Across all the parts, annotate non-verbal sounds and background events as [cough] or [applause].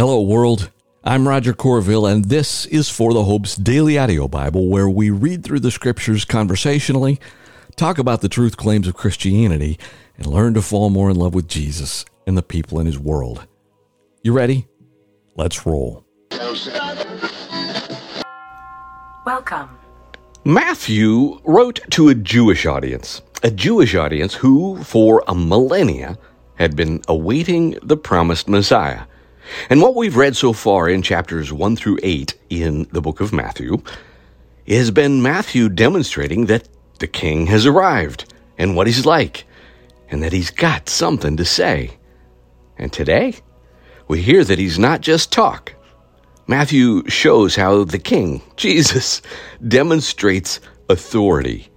Hello, world. I'm Roger Corville, and this is For the Hope's Daily Audio Bible, where we read through the scriptures conversationally, talk about the truth claims of Christianity, and learn to fall more in love with Jesus and the people in his world. You ready? Let's roll. Welcome. Matthew wrote to a Jewish audience, a Jewish audience who, for a millennia, had been awaiting the promised Messiah. And what we've read so far in chapters 1 through 8 in the book of Matthew has been Matthew demonstrating that the king has arrived and what he's like, and that he's got something to say. And today, we hear that he's not just talk. Matthew shows how the king, [laughs] Jesus, demonstrates authority.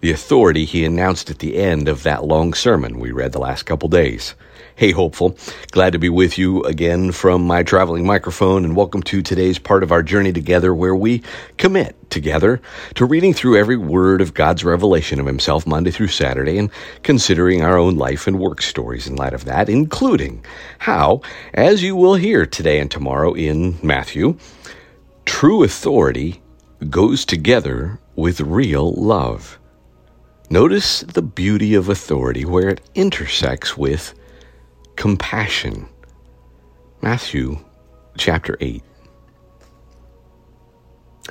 The authority he announced at the end of that long sermon we read the last couple days. Hey, hopeful. Glad to be with you again from my traveling microphone, and welcome to today's part of our journey together where we commit together to reading through every word of God's revelation of Himself Monday through Saturday and considering our own life and work stories in light of that, including how, as you will hear today and tomorrow in Matthew, true authority goes together with real love. Notice the beauty of authority where it intersects with compassion. Matthew chapter 8.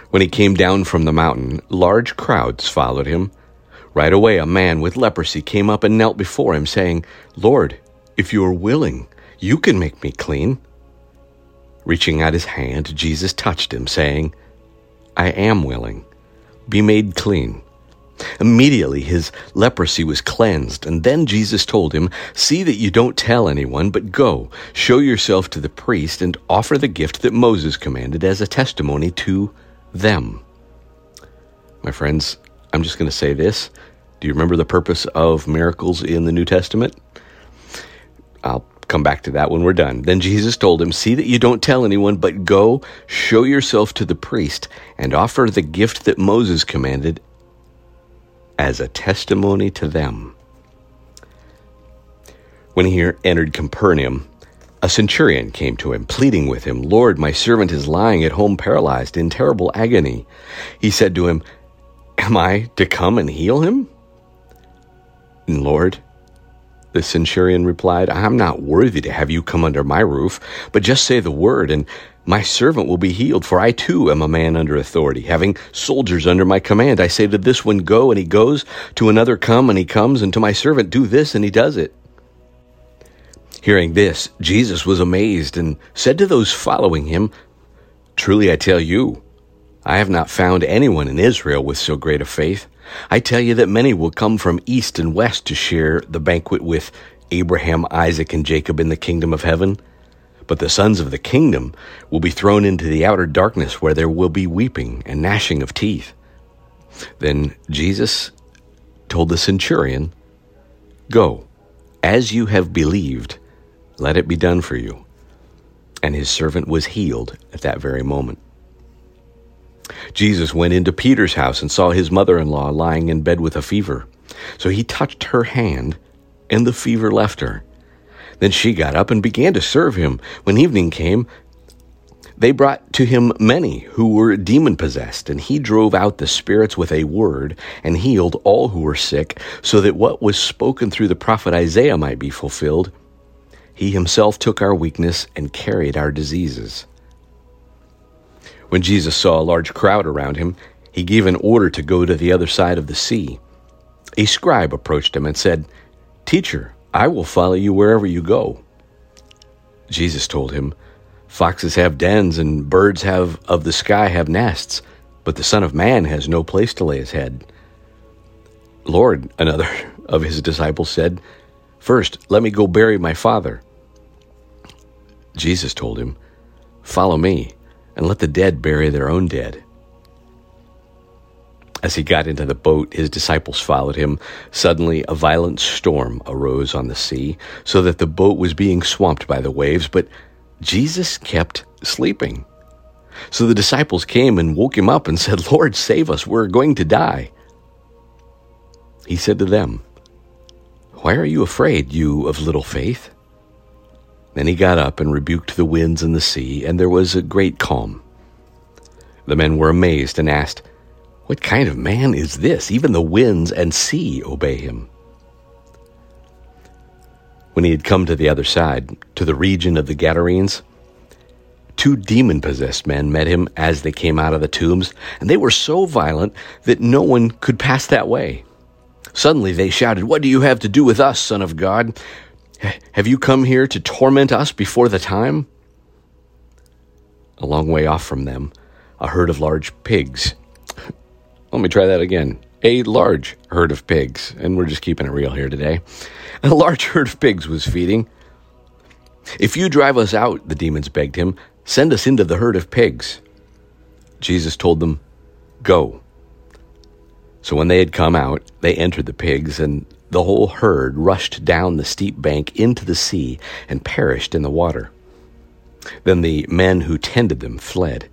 When he came down from the mountain, large crowds followed him. Right away, a man with leprosy came up and knelt before him, saying, Lord, if you are willing, you can make me clean. Reaching out his hand, Jesus touched him, saying, I am willing. Be made clean. Immediately his leprosy was cleansed, and then Jesus told him, See that you don't tell anyone, but go, show yourself to the priest, and offer the gift that Moses commanded as a testimony to them. My friends, I'm just going to say this. Do you remember the purpose of miracles in the New Testament? I'll come back to that when we're done. Then Jesus told him, See that you don't tell anyone, but go, show yourself to the priest, and offer the gift that Moses commanded as a testimony to them. When he entered Capernaum, a centurion came to him, pleading with him, Lord, my servant is lying at home paralyzed in terrible agony. He said to him, Am I to come and heal him? And Lord, the centurion replied, I'm not worthy to have you come under my roof, but just say the word, and my servant will be healed, for I too am a man under authority, having soldiers under my command. I say to this one, Go, and he goes, to another, Come, and he comes, and to my servant, Do this, and he does it. Hearing this, Jesus was amazed and said to those following him, Truly I tell you, I have not found anyone in Israel with so great a faith. I tell you that many will come from east and west to share the banquet with Abraham, Isaac, and Jacob in the kingdom of heaven. But the sons of the kingdom will be thrown into the outer darkness where there will be weeping and gnashing of teeth. Then Jesus told the centurion, Go, as you have believed, let it be done for you. And his servant was healed at that very moment. Jesus went into Peter's house and saw his mother in law lying in bed with a fever. So he touched her hand, and the fever left her. Then she got up and began to serve him. When evening came, they brought to him many who were demon possessed, and he drove out the spirits with a word and healed all who were sick, so that what was spoken through the prophet Isaiah might be fulfilled. He himself took our weakness and carried our diseases. When Jesus saw a large crowd around him, he gave an order to go to the other side of the sea. A scribe approached him and said, Teacher, I will follow you wherever you go. Jesus told him, Foxes have dens and birds have of the sky have nests, but the Son of Man has no place to lay his head. Lord, another [laughs] of his disciples said, First, let me go bury my father. Jesus told him, Follow me, and let the dead bury their own dead. As he got into the boat, his disciples followed him. Suddenly, a violent storm arose on the sea, so that the boat was being swamped by the waves, but Jesus kept sleeping. So the disciples came and woke him up and said, Lord, save us, we're going to die. He said to them, Why are you afraid, you of little faith? Then he got up and rebuked the winds and the sea, and there was a great calm. The men were amazed and asked, What kind of man is this? Even the winds and sea obey him. When he had come to the other side, to the region of the Gadarenes, two demon possessed men met him as they came out of the tombs, and they were so violent that no one could pass that way. Suddenly they shouted, What do you have to do with us, Son of God? Have you come here to torment us before the time? A long way off from them, a herd of large pigs. Let me try that again. A large herd of pigs, and we're just keeping it real here today. A large herd of pigs was feeding. If you drive us out, the demons begged him, send us into the herd of pigs. Jesus told them, Go. So when they had come out, they entered the pigs, and the whole herd rushed down the steep bank into the sea and perished in the water. Then the men who tended them fled.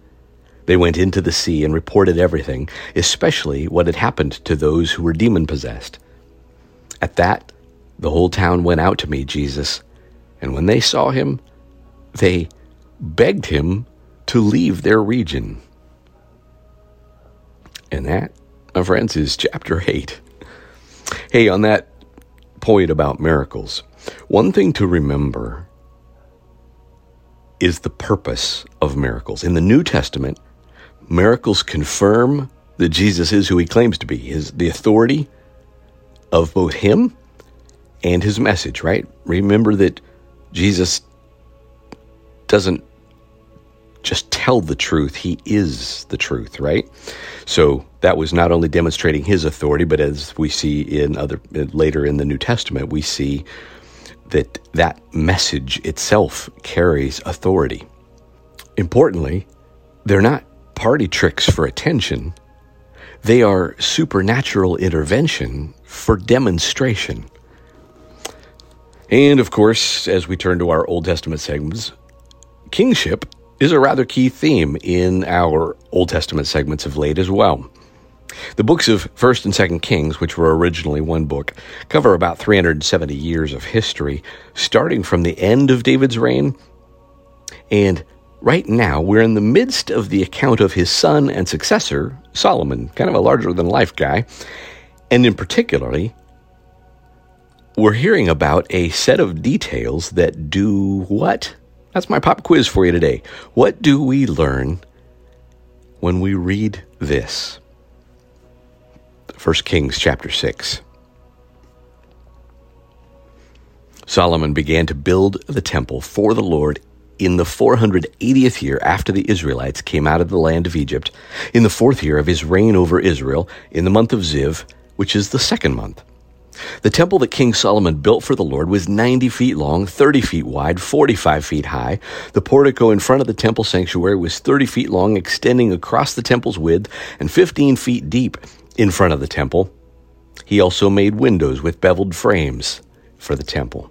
They went into the sea and reported everything, especially what had happened to those who were demon possessed. At that, the whole town went out to meet Jesus, and when they saw him, they begged him to leave their region. And that, my friends, is chapter 8. Hey, on that point about miracles, one thing to remember is the purpose of miracles. In the New Testament, miracles confirm that Jesus is who he claims to be, is the authority of both him and his message, right? Remember that Jesus doesn't just tell the truth, he is the truth, right? So that was not only demonstrating his authority, but as we see in other later in the New Testament, we see that that message itself carries authority. Importantly, they're not party tricks for attention. They are supernatural intervention for demonstration. And of course, as we turn to our Old Testament segments, kingship is a rather key theme in our Old Testament segments of late as well. The books of 1st and 2nd Kings, which were originally one book, cover about 370 years of history, starting from the end of David's reign. And right now, we're in the midst of the account of his son and successor, Solomon, kind of a larger than life guy. And in particularly, we're hearing about a set of details that do what? That's my pop quiz for you today. What do we learn when we read this? 1 Kings chapter 6. Solomon began to build the temple for the Lord in the 480th year after the Israelites came out of the land of Egypt, in the fourth year of his reign over Israel, in the month of Ziv, which is the second month. The temple that King Solomon built for the Lord was 90 feet long, 30 feet wide, 45 feet high. The portico in front of the temple sanctuary was 30 feet long, extending across the temple's width, and 15 feet deep in front of the temple. He also made windows with beveled frames for the temple.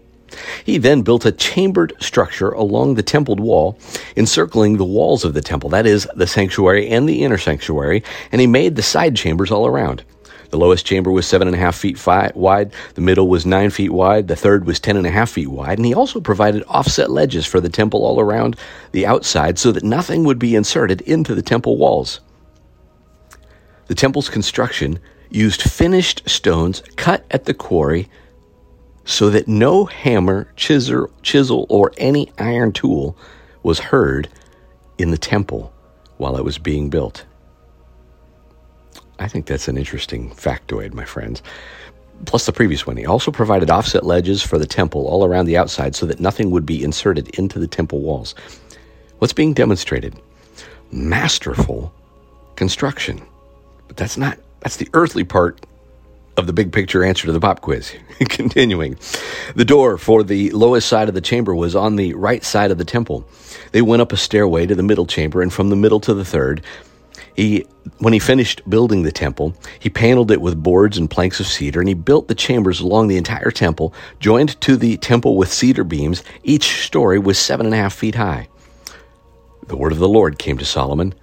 He then built a chambered structure along the templed wall, encircling the walls of the temple, that is, the sanctuary and the inner sanctuary, and he made the side chambers all around. The lowest chamber was seven and a half feet fi- wide. The middle was nine feet wide. The third was ten and a half feet wide. And he also provided offset ledges for the temple all around the outside so that nothing would be inserted into the temple walls. The temple's construction used finished stones cut at the quarry so that no hammer, chisel, chisel, or any iron tool was heard in the temple while it was being built. I think that's an interesting factoid, my friends. Plus the previous one, he also provided offset ledges for the temple all around the outside so that nothing would be inserted into the temple walls. What's being demonstrated? Masterful construction. But that's not, that's the earthly part of the big picture answer to the pop quiz. [laughs] Continuing. The door for the lowest side of the chamber was on the right side of the temple. They went up a stairway to the middle chamber, and from the middle to the third, he, when he finished building the temple, he paneled it with boards and planks of cedar, and he built the chambers along the entire temple, joined to the temple with cedar beams. Each story was seven and a half feet high. The word of the Lord came to Solomon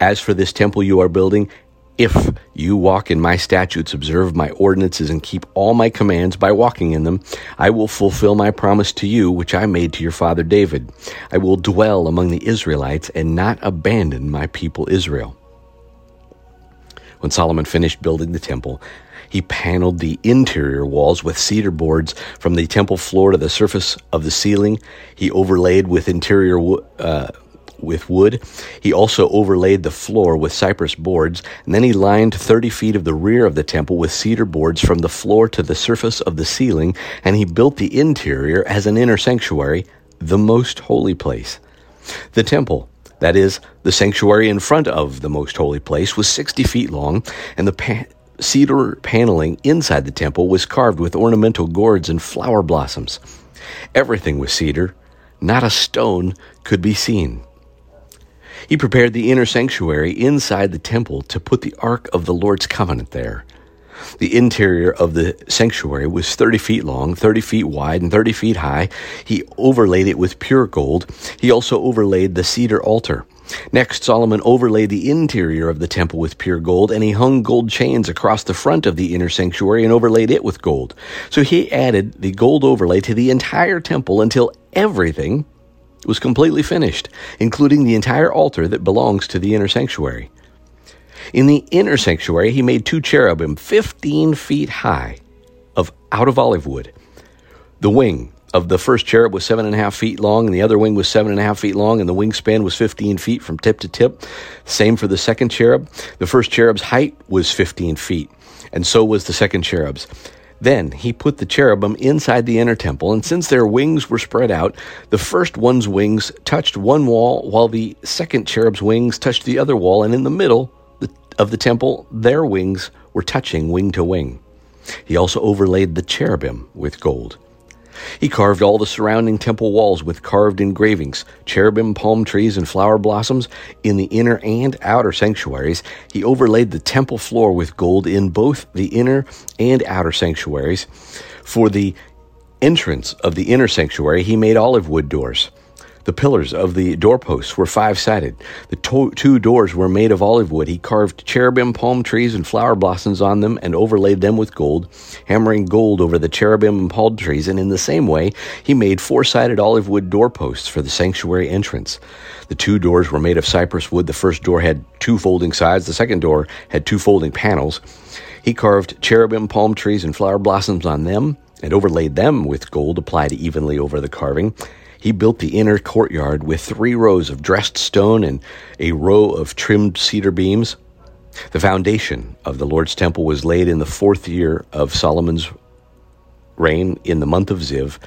As for this temple you are building, If you walk in my statutes, observe my ordinances, and keep all my commands by walking in them, I will fulfill my promise to you, which I made to your father David. I will dwell among the Israelites and not abandon my people Israel. When Solomon finished building the temple, he paneled the interior walls with cedar boards from the temple floor to the surface of the ceiling. He overlaid with interior uh, with wood. He also overlaid the floor with cypress boards, and then he lined 30 feet of the rear of the temple with cedar boards from the floor to the surface of the ceiling, and he built the interior as an inner sanctuary, the most holy place. The temple, that is, the sanctuary in front of the most holy place, was 60 feet long, and the cedar paneling inside the temple was carved with ornamental gourds and flower blossoms. Everything was cedar, not a stone could be seen. He prepared the inner sanctuary inside the temple to put the Ark of the Lord's covenant there. The interior of the sanctuary was 30 feet long, 30 feet wide, and 30 feet high. He overlaid it with pure gold. He also overlaid the cedar altar. Next, Solomon overlaid the interior of the temple with pure gold, and he hung gold chains across the front of the inner sanctuary and overlaid it with gold. So he added the gold overlay to the entire temple until everything was completely finished, including the entire altar that belongs to the inner sanctuary. In the inner sanctuary, he made two cherubim 15 feet high of out of olive wood. The wing of the first cherub was seven and a half feet long, and the other wing was seven and a half feet long, and the wingspan was 15 feet from tip to tip. Same for the second cherub. The first cherub's height was 15 feet, and so was the second cherub's. Then he put the cherubim inside the inner temple, and since their wings were spread out, the first one's wings touched one wall, while the second cherub's wings touched the other wall, and in the middle of the temple, their wings were touching wing to wing. He also overlaid the cherubim with gold. He carved all the surrounding temple walls with carved engravings, cherubim, palm trees, and flower blossoms in the inner and outer sanctuaries. He overlaid the temple floor with gold in both the inner and outer sanctuaries. For the entrance of the inner sanctuary, he made olive wood doors. The pillars of the doorposts were five sided. The to- two doors were made of olive wood. He carved cherubim, palm trees, and flower blossoms on them and overlaid them with gold, hammering gold over the cherubim and palm trees. And in the same way, he made four sided olive wood doorposts for the sanctuary entrance. The two doors were made of cypress wood. The first door had two folding sides, the second door had two folding panels. He carved cherubim, palm trees, and flower blossoms on them and overlaid them with gold applied evenly over the carving. He built the inner courtyard with three rows of dressed stone and a row of trimmed cedar beams. The foundation of the Lord's temple was laid in the fourth year of Solomon's reign in the month of Ziv.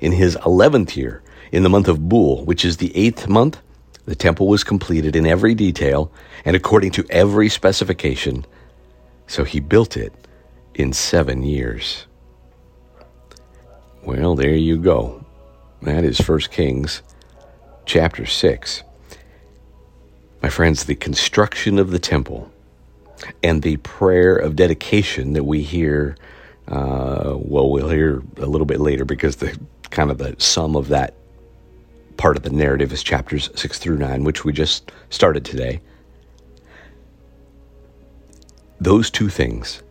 In his eleventh year, in the month of Bul, which is the eighth month, the temple was completed in every detail and according to every specification. So he built it in seven years. Well, there you go. That is 1 Kings chapter 6. My friends, the construction of the temple and the prayer of dedication that we hear, uh, well, we'll hear a little bit later because the kind of the sum of that part of the narrative is chapters 6 through 9, which we just started today. Those two things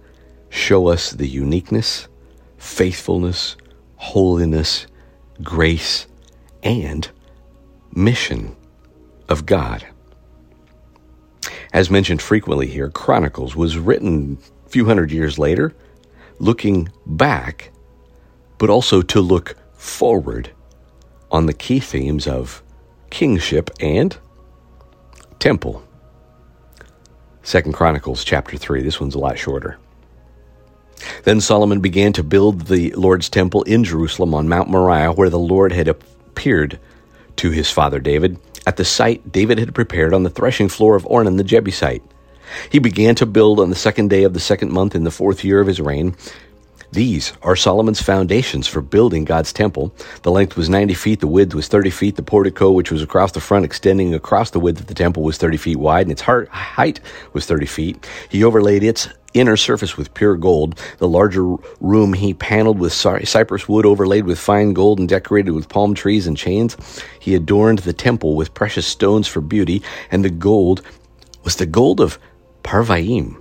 show us the uniqueness, faithfulness, holiness, grace, and mission of God. As mentioned frequently here, Chronicles was written a few hundred years later, looking back, but also to look forward on the key themes of kingship and temple. Second Chronicles chapter 3. This one's a lot shorter. Then Solomon began to build the Lord's temple in Jerusalem on Mount Moriah, where the Lord had appeared to his father David, at the site David had prepared on the threshing floor of Ornan the Jebusite. He began to build on the second day of the second month in the fourth year of his reign. These are Solomon's foundations for building God's temple. The length was 90 feet, the width was 30 feet, the portico, which was across the front, extending across the width of the temple, was 30 feet wide, and its height was 30 feet. He overlaid its inner surface with pure gold. The larger room he paneled with cypress wood overlaid with fine gold and decorated with palm trees and chains. He adorned the temple with precious stones for beauty, and the gold was the gold of Parvaim,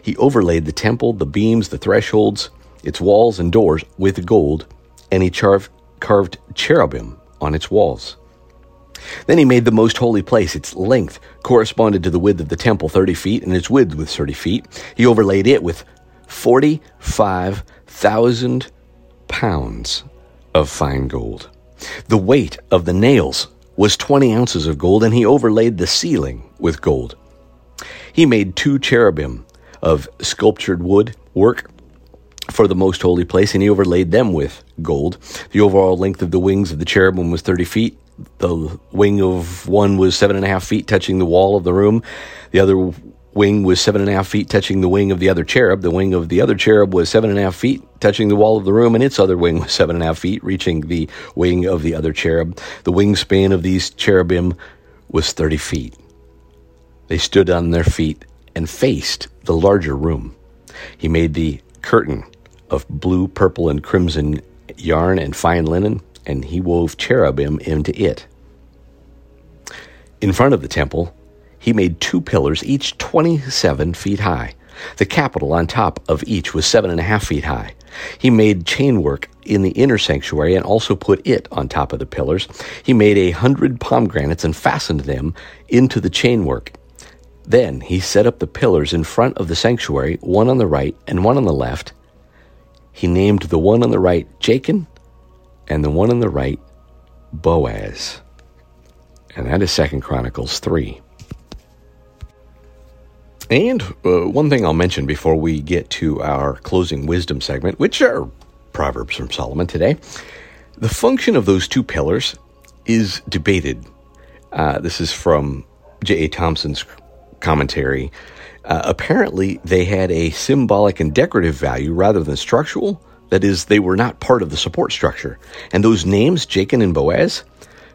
He overlaid the temple, the beams, the thresholds, its walls and doors with gold, and he carved, carved cherubim on its walls. Then he made the most holy place. Its length corresponded to the width of the temple, 30 feet, and its width was 30 feet. He overlaid it with 45,000 pounds of fine gold. The weight of the nails was 20 ounces of gold, and he overlaid the ceiling with gold. He made two cherubim of sculptured wood work for the most holy place, and he overlaid them with gold. The overall length of the wings of the cherubim was 30 feet. The wing of one was seven and a half feet, touching the wall of the room. The other wing was seven and a half feet, touching the wing of the other cherub. The wing of the other cherub was seven and a half feet, touching the wall of the room, and its other wing was seven and a half feet, reaching the wing of the other cherub. The wingspan of these cherubim was 30 feet. They stood on their feet and faced the larger room. He made the curtain of blue, purple, and crimson yarn and fine linen, and he wove cherubim into it. In front of the temple, he made two pillars, each 27 feet high. The capital on top of each was seven and a half feet high. He made chainwork in the inner sanctuary and also put it on top of the pillars. He made a hundred pomegranates and fastened them into the chainwork. Then he set up the pillars in front of the sanctuary, one on the right and one on the left, he named the one on the right Jachin and the one on the right Boaz. And that is Second Chronicles 3. And uh, one thing I'll mention before we get to our closing wisdom segment, which are Proverbs from Solomon today, the function of those two pillars is debated. Uh, this is from J.A. Thompson's commentary uh, apparently, they had a symbolic and decorative value rather than structural. That is, they were not part of the support structure. And those names, Jachin and Boaz,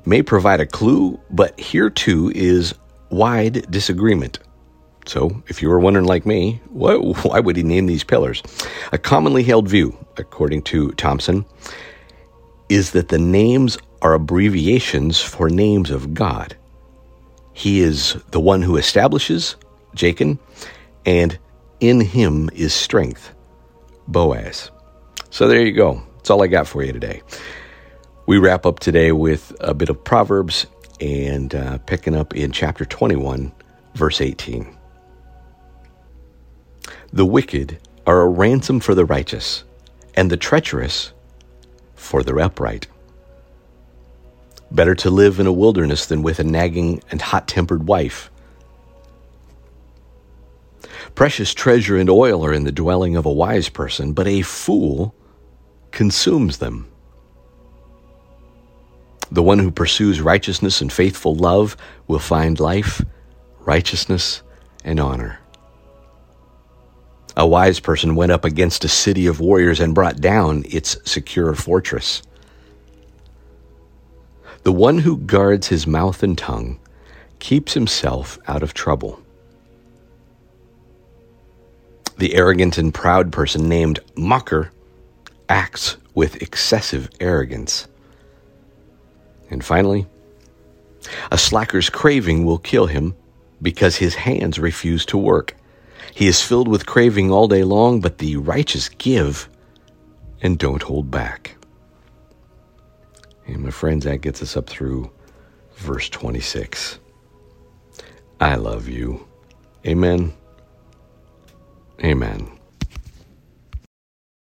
may provide a clue, but here too is wide disagreement. So, if you were wondering like me, why, [laughs] why would he name these pillars? A commonly held view, according to Thompson, is that the names are abbreviations for names of God. He is the one who establishes, Jachin, and in him is strength, Boaz. So there you go. That's all I got for you today. We wrap up today with a bit of Proverbs and uh, picking up in chapter 21, verse 18. The wicked are a ransom for the righteous, and the treacherous for the upright. Better to live in a wilderness than with a nagging and hot tempered wife Precious treasure and oil are in the dwelling of a wise person, but a fool consumes them. The one who pursues righteousness and faithful love will find life, righteousness, and honor. A wise person went up against a city of warriors and brought down its secure fortress. The one who guards his mouth and tongue keeps himself out of trouble. The arrogant and proud person named Mocker acts with excessive arrogance. And finally, a slacker's craving will kill him because his hands refuse to work. He is filled with craving all day long, but the righteous give and don't hold back. And my friends, that gets us up through verse 26. I love you. Amen. Amen.